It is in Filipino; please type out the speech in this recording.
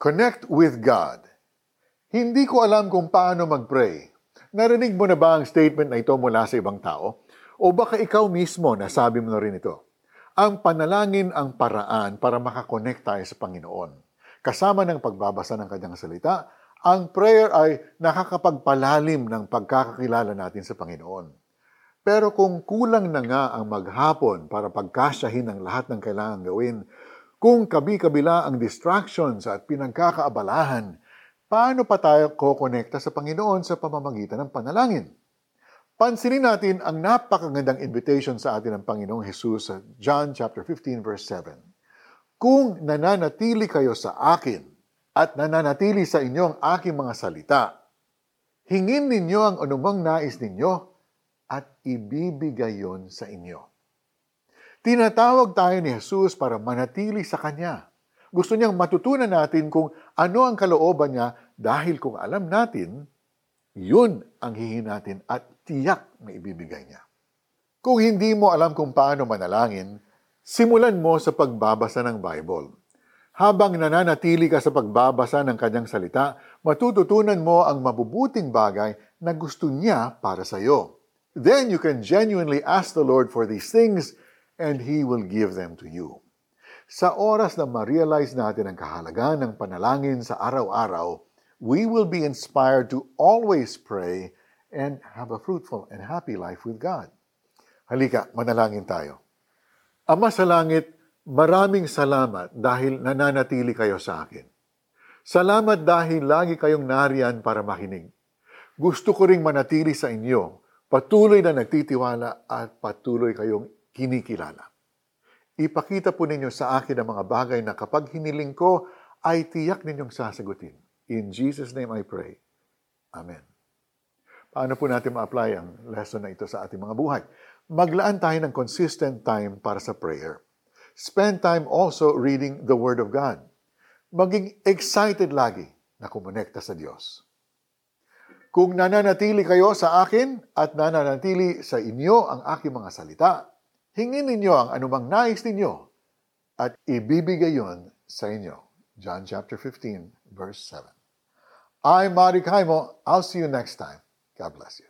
Connect with God. Hindi ko alam kung paano mag-pray. Narinig mo na ba ang statement na ito mula sa ibang tao? O baka ikaw mismo nasabi mo na rin ito? Ang panalangin ang paraan para makakonect tayo sa Panginoon. Kasama ng pagbabasa ng kanyang salita, ang prayer ay nakakapagpalalim ng pagkakakilala natin sa Panginoon. Pero kung kulang na nga ang maghapon para pagkasyahin ang lahat ng kailangan gawin, kung kabi-kabila ang distractions at pinagkakaabalahan, paano pa tayo kokonekta sa Panginoon sa pamamagitan ng panalangin? Pansinin natin ang napakagandang invitation sa atin ng Panginoong Jesus sa John chapter 15 verse 7. Kung nananatili kayo sa akin at nananatili sa inyo ang aking mga salita, hingin ninyo ang anumang nais ninyo at ibibigay yon sa inyo. Tinatawag tayo ni Jesus para manatili sa Kanya. Gusto niyang matutunan natin kung ano ang kalooban niya dahil kung alam natin, yun ang hihin natin at tiyak na ibibigay niya. Kung hindi mo alam kung paano manalangin, simulan mo sa pagbabasa ng Bible. Habang nananatili ka sa pagbabasa ng kanyang salita, matututunan mo ang mabubuting bagay na gusto niya para sa iyo. Then you can genuinely ask the Lord for these things and He will give them to you. Sa oras na ma-realize natin ang kahalagahan ng panalangin sa araw-araw, we will be inspired to always pray and have a fruitful and happy life with God. Halika, manalangin tayo. Ama sa langit, maraming salamat dahil nananatili kayo sa akin. Salamat dahil lagi kayong nariyan para makinig. Gusto ko ring manatili sa inyo, patuloy na nagtitiwala at patuloy kayong kinikilala. Ipakita po ninyo sa akin ang mga bagay na kapag hiniling ko, ay tiyak ninyong sasagutin. In Jesus' name I pray. Amen. Paano po natin ma-apply ang lesson na ito sa ating mga buhay? Maglaan tayo ng consistent time para sa prayer. Spend time also reading the Word of God. Maging excited lagi na kumonekta sa Diyos. Kung nananatili kayo sa akin at nananatili sa inyo ang aking mga salita, hingin ninyo ang anumang nais ninyo at ibibigay yon sa inyo. John chapter 15, verse 7. I'm Marty Kaimo. I'll see you next time. God bless you.